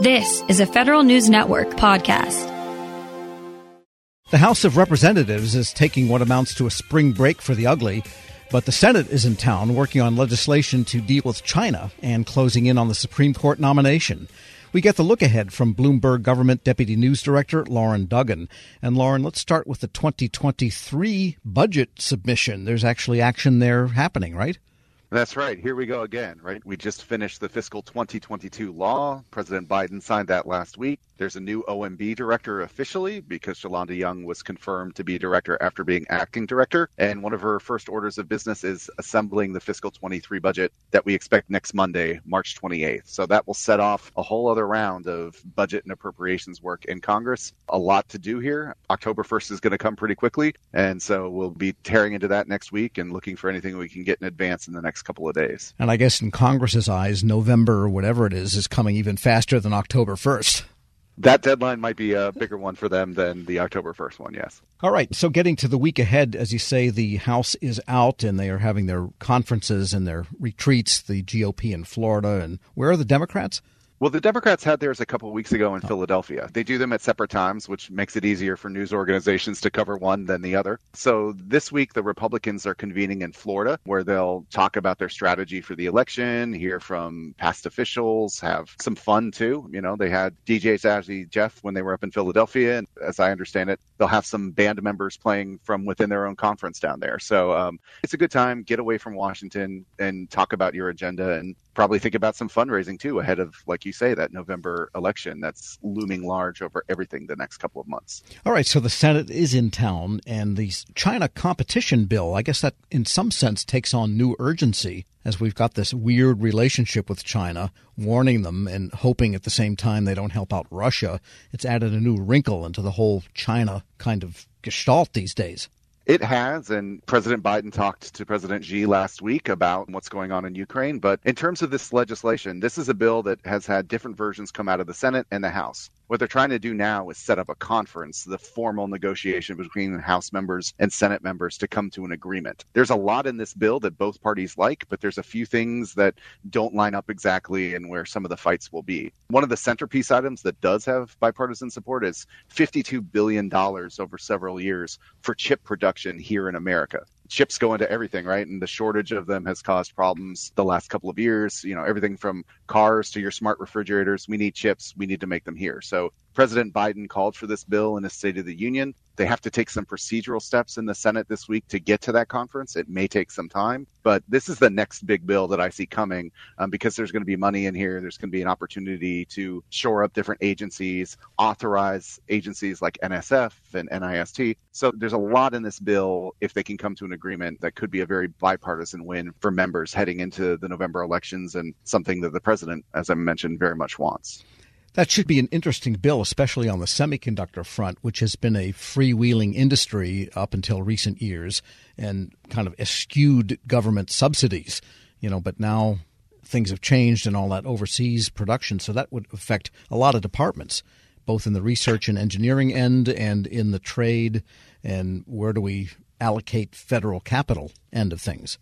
This is a Federal News Network podcast. The House of Representatives is taking what amounts to a spring break for the ugly, but the Senate is in town working on legislation to deal with China and closing in on the Supreme Court nomination. We get the look ahead from Bloomberg Government Deputy News Director Lauren Duggan. And Lauren, let's start with the 2023 budget submission. There's actually action there happening, right? That's right. Here we go again, right? We just finished the fiscal 2022 law. President Biden signed that last week. There's a new OMB director officially because Shalanda Young was confirmed to be director after being acting director. And one of her first orders of business is assembling the fiscal 23 budget that we expect next Monday, March 28th. So that will set off a whole other round of budget and appropriations work in Congress. A lot to do here. October 1st is going to come pretty quickly. And so we'll be tearing into that next week and looking for anything we can get in advance in the next couple of days. And I guess in Congress's eyes, November or whatever it is is coming even faster than October 1st that deadline might be a bigger one for them than the October 1st one, yes. All right. So, getting to the week ahead, as you say, the House is out and they are having their conferences and their retreats, the GOP in Florida. And where are the Democrats? Well, the Democrats had theirs a couple of weeks ago in oh. Philadelphia. They do them at separate times, which makes it easier for news organizations to cover one than the other. So this week, the Republicans are convening in Florida, where they'll talk about their strategy for the election, hear from past officials, have some fun too. You know, they had DJ Jazzy Jeff when they were up in Philadelphia, and as I understand it, they'll have some band members playing from within their own conference down there. So um, it's a good time. Get away from Washington and talk about your agenda and probably think about some fundraising too ahead of, like you say, that November election that's looming large over everything the next couple of months. All right, so the Senate is in town, and the China competition bill, I guess that in some sense takes on new urgency as we've got this weird relationship with China, warning them and hoping at the same time they don't help out Russia. It's added a new wrinkle into the whole China kind of gestalt these days. It has, and President Biden talked to President Xi last week about what's going on in Ukraine. But in terms of this legislation, this is a bill that has had different versions come out of the Senate and the House. What they're trying to do now is set up a conference, the formal negotiation between House members and Senate members to come to an agreement. There's a lot in this bill that both parties like, but there's a few things that don't line up exactly and where some of the fights will be. One of the centerpiece items that does have bipartisan support is $52 billion over several years for chip production here in America chips go into everything, right? And the shortage of them has caused problems the last couple of years. You know, everything from cars to your smart refrigerators. We need chips. We need to make them here. So President Biden called for this bill in a State of the Union. They have to take some procedural steps in the Senate this week to get to that conference. It may take some time, but this is the next big bill that I see coming um, because there's going to be money in here. There's going to be an opportunity to shore up different agencies, authorize agencies like NSF and NIST. So there's a lot in this bill if they can come to an agreement that could be a very bipartisan win for members heading into the November elections and something that the president, as I mentioned, very much wants. That should be an interesting bill, especially on the semiconductor front, which has been a freewheeling industry up until recent years and kind of eschewed government subsidies, you know, but now things have changed and all that overseas production. So that would affect a lot of departments, both in the research and engineering end and in the trade and where do we allocate federal capital end of things.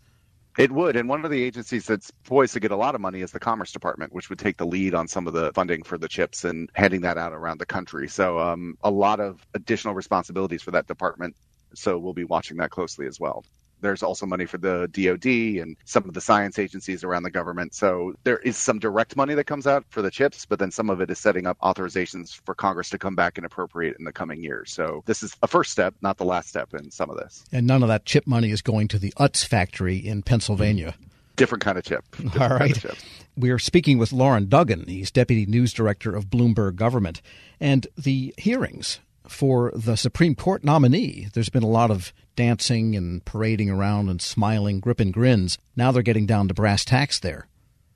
It would. And one of the agencies that's poised to get a lot of money is the Commerce Department, which would take the lead on some of the funding for the chips and handing that out around the country. So, um, a lot of additional responsibilities for that department. So, we'll be watching that closely as well. There's also money for the DoD and some of the science agencies around the government. So there is some direct money that comes out for the chips, but then some of it is setting up authorizations for Congress to come back and appropriate in the coming years. So this is a first step, not the last step in some of this. And none of that chip money is going to the Utz factory in Pennsylvania. Different kind of chip. All right. Chip. We are speaking with Lauren Duggan. He's Deputy News Director of Bloomberg Government. And the hearings for the Supreme Court nominee. There's been a lot of dancing and parading around and smiling, gripping grins. Now they're getting down to brass tacks there.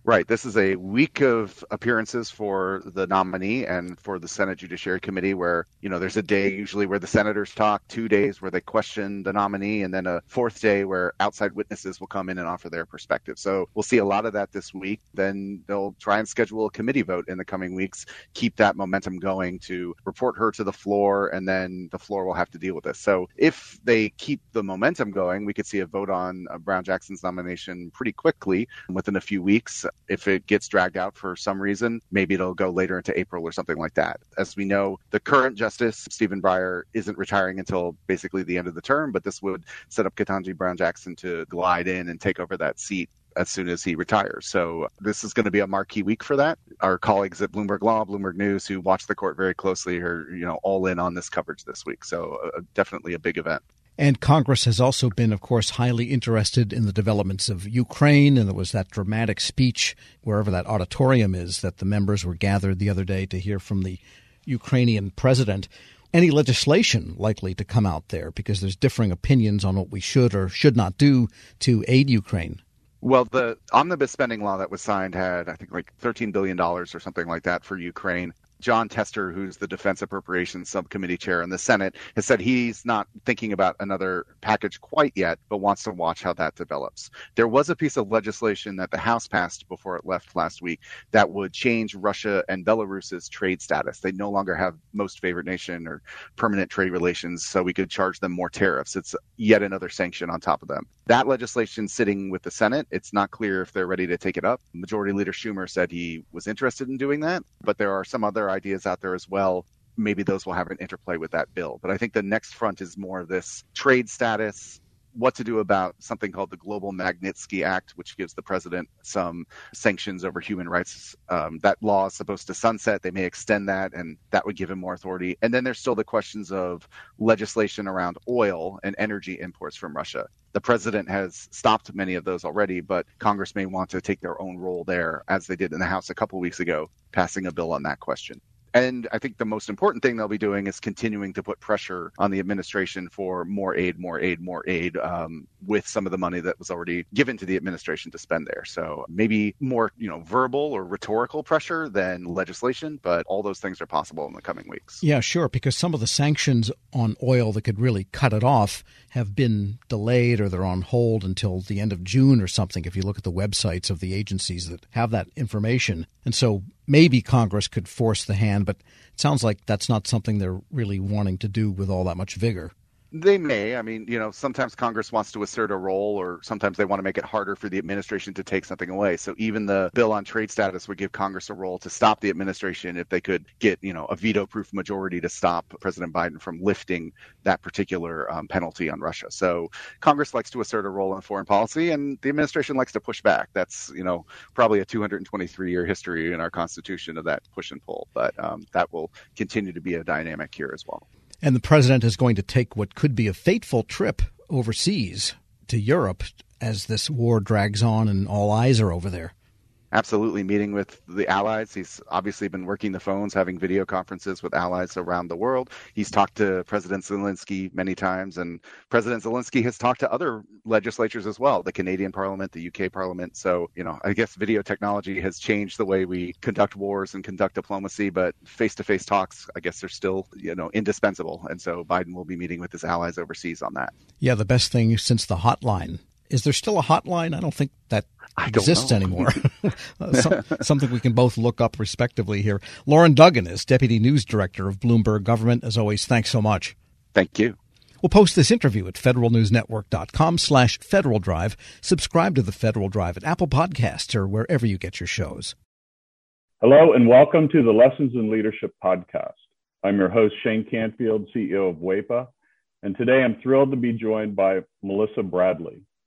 Right. This is a week of appearances for the nominee and for the Senate Judiciary Committee, where, you know, there's a day usually where the senators talk, two days where they question the nominee, and then a fourth day where outside witnesses will come in and offer their perspective. So we'll see a lot of that this week. Then they'll try and schedule a committee vote in the coming weeks, keep that momentum going to report her to the floor, and then the floor will have to deal with this. So if they keep the momentum going, we could see a vote on uh, Brown Jackson's nomination pretty quickly within a few weeks if it gets dragged out for some reason, maybe it'll go later into April or something like that. As we know, the current justice, Stephen Breyer, isn't retiring until basically the end of the term, but this would set up Ketanji Brown Jackson to glide in and take over that seat as soon as he retires. So this is going to be a marquee week for that. Our colleagues at Bloomberg Law, Bloomberg News, who watch the court very closely, are you know all in on this coverage this week. So uh, definitely a big event. And Congress has also been, of course, highly interested in the developments of Ukraine. And there was that dramatic speech, wherever that auditorium is, that the members were gathered the other day to hear from the Ukrainian president. Any legislation likely to come out there because there's differing opinions on what we should or should not do to aid Ukraine. Well, the omnibus spending law that was signed had, I think, like $13 billion or something like that for Ukraine. Jon Tester, who's the Defense Appropriations Subcommittee chair in the Senate, has said he's not thinking about another package quite yet, but wants to watch how that develops. There was a piece of legislation that the House passed before it left last week that would change Russia and Belarus's trade status. They no longer have most favored nation or permanent trade relations, so we could charge them more tariffs. It's yet another sanction on top of them. That legislation sitting with the Senate, it's not clear if they're ready to take it up. Majority Leader Schumer said he was interested in doing that, but there are some other ideas out there as well. Maybe those will have an interplay with that bill. But I think the next front is more of this trade status, what to do about something called the Global Magnitsky Act, which gives the president some sanctions over human rights. Um, that law is supposed to sunset. They may extend that, and that would give him more authority. And then there's still the questions of legislation around oil and energy imports from Russia. The president has stopped many of those already, but Congress may want to take their own role there, as they did in the House a couple weeks ago, passing a bill on that question. And I think the most important thing they'll be doing is continuing to put pressure on the administration for more aid, more aid, more aid um, with some of the money that was already given to the administration to spend there. So maybe more, you know, verbal or rhetorical pressure than legislation, but all those things are possible in the coming weeks. Yeah, sure, because some of the sanctions on oil that could really cut it off have been delayed or they're on hold until the end of June or something if you look at the websites of the agencies that have that information. And so maybe Congress could force the hand, but it sounds like that's not something they're really wanting to do with all that much vigor. They may. I mean, you know, sometimes Congress wants to assert a role, or sometimes they want to make it harder for the administration to take something away. So even the bill on trade status would give Congress a role to stop the administration if they could get, you know, a veto-proof majority to stop President Biden from lifting that particular um, penalty on Russia. So Congress likes to assert a role in foreign policy, and the administration likes to push back. That's, you know, probably a 223-year history in our Constitution of that push and pull. But um, that will continue to be a dynamic here as well. And the president is going to take what could be a fateful trip overseas to Europe as this war drags on and all eyes are over there absolutely meeting with the allies. He's obviously been working the phones, having video conferences with allies around the world. He's talked to President Zelensky many times, and President Zelensky has talked to other legislatures as well, the Canadian Parliament, the UK Parliament. So, you know, I guess video technology has changed the way we conduct wars and conduct diplomacy, but face to face talks, I guess, are still, you know, indispensable. And so Biden will be meeting with his allies overseas on that. Yeah, the best thing since the hotline is there still a hotline? I don't think that exists anymore. Uh, some, something we can both look up respectively here. Lauren Duggan is Deputy News Director of Bloomberg Government. As always, thanks so much. Thank you. We'll post this interview at federalnewsnetwork.com slash Federal Drive. Subscribe to the Federal Drive at Apple Podcasts or wherever you get your shows. Hello and welcome to the Lessons in Leadership podcast. I'm your host, Shane Canfield, CEO of WEPA, and today I'm thrilled to be joined by Melissa Bradley,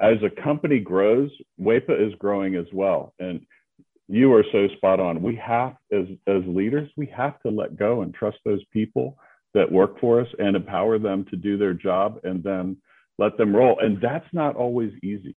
as a company grows, WEPA is growing as well. And you are so spot on. We have, as, as leaders, we have to let go and trust those people that work for us and empower them to do their job and then let them roll. And that's not always easy.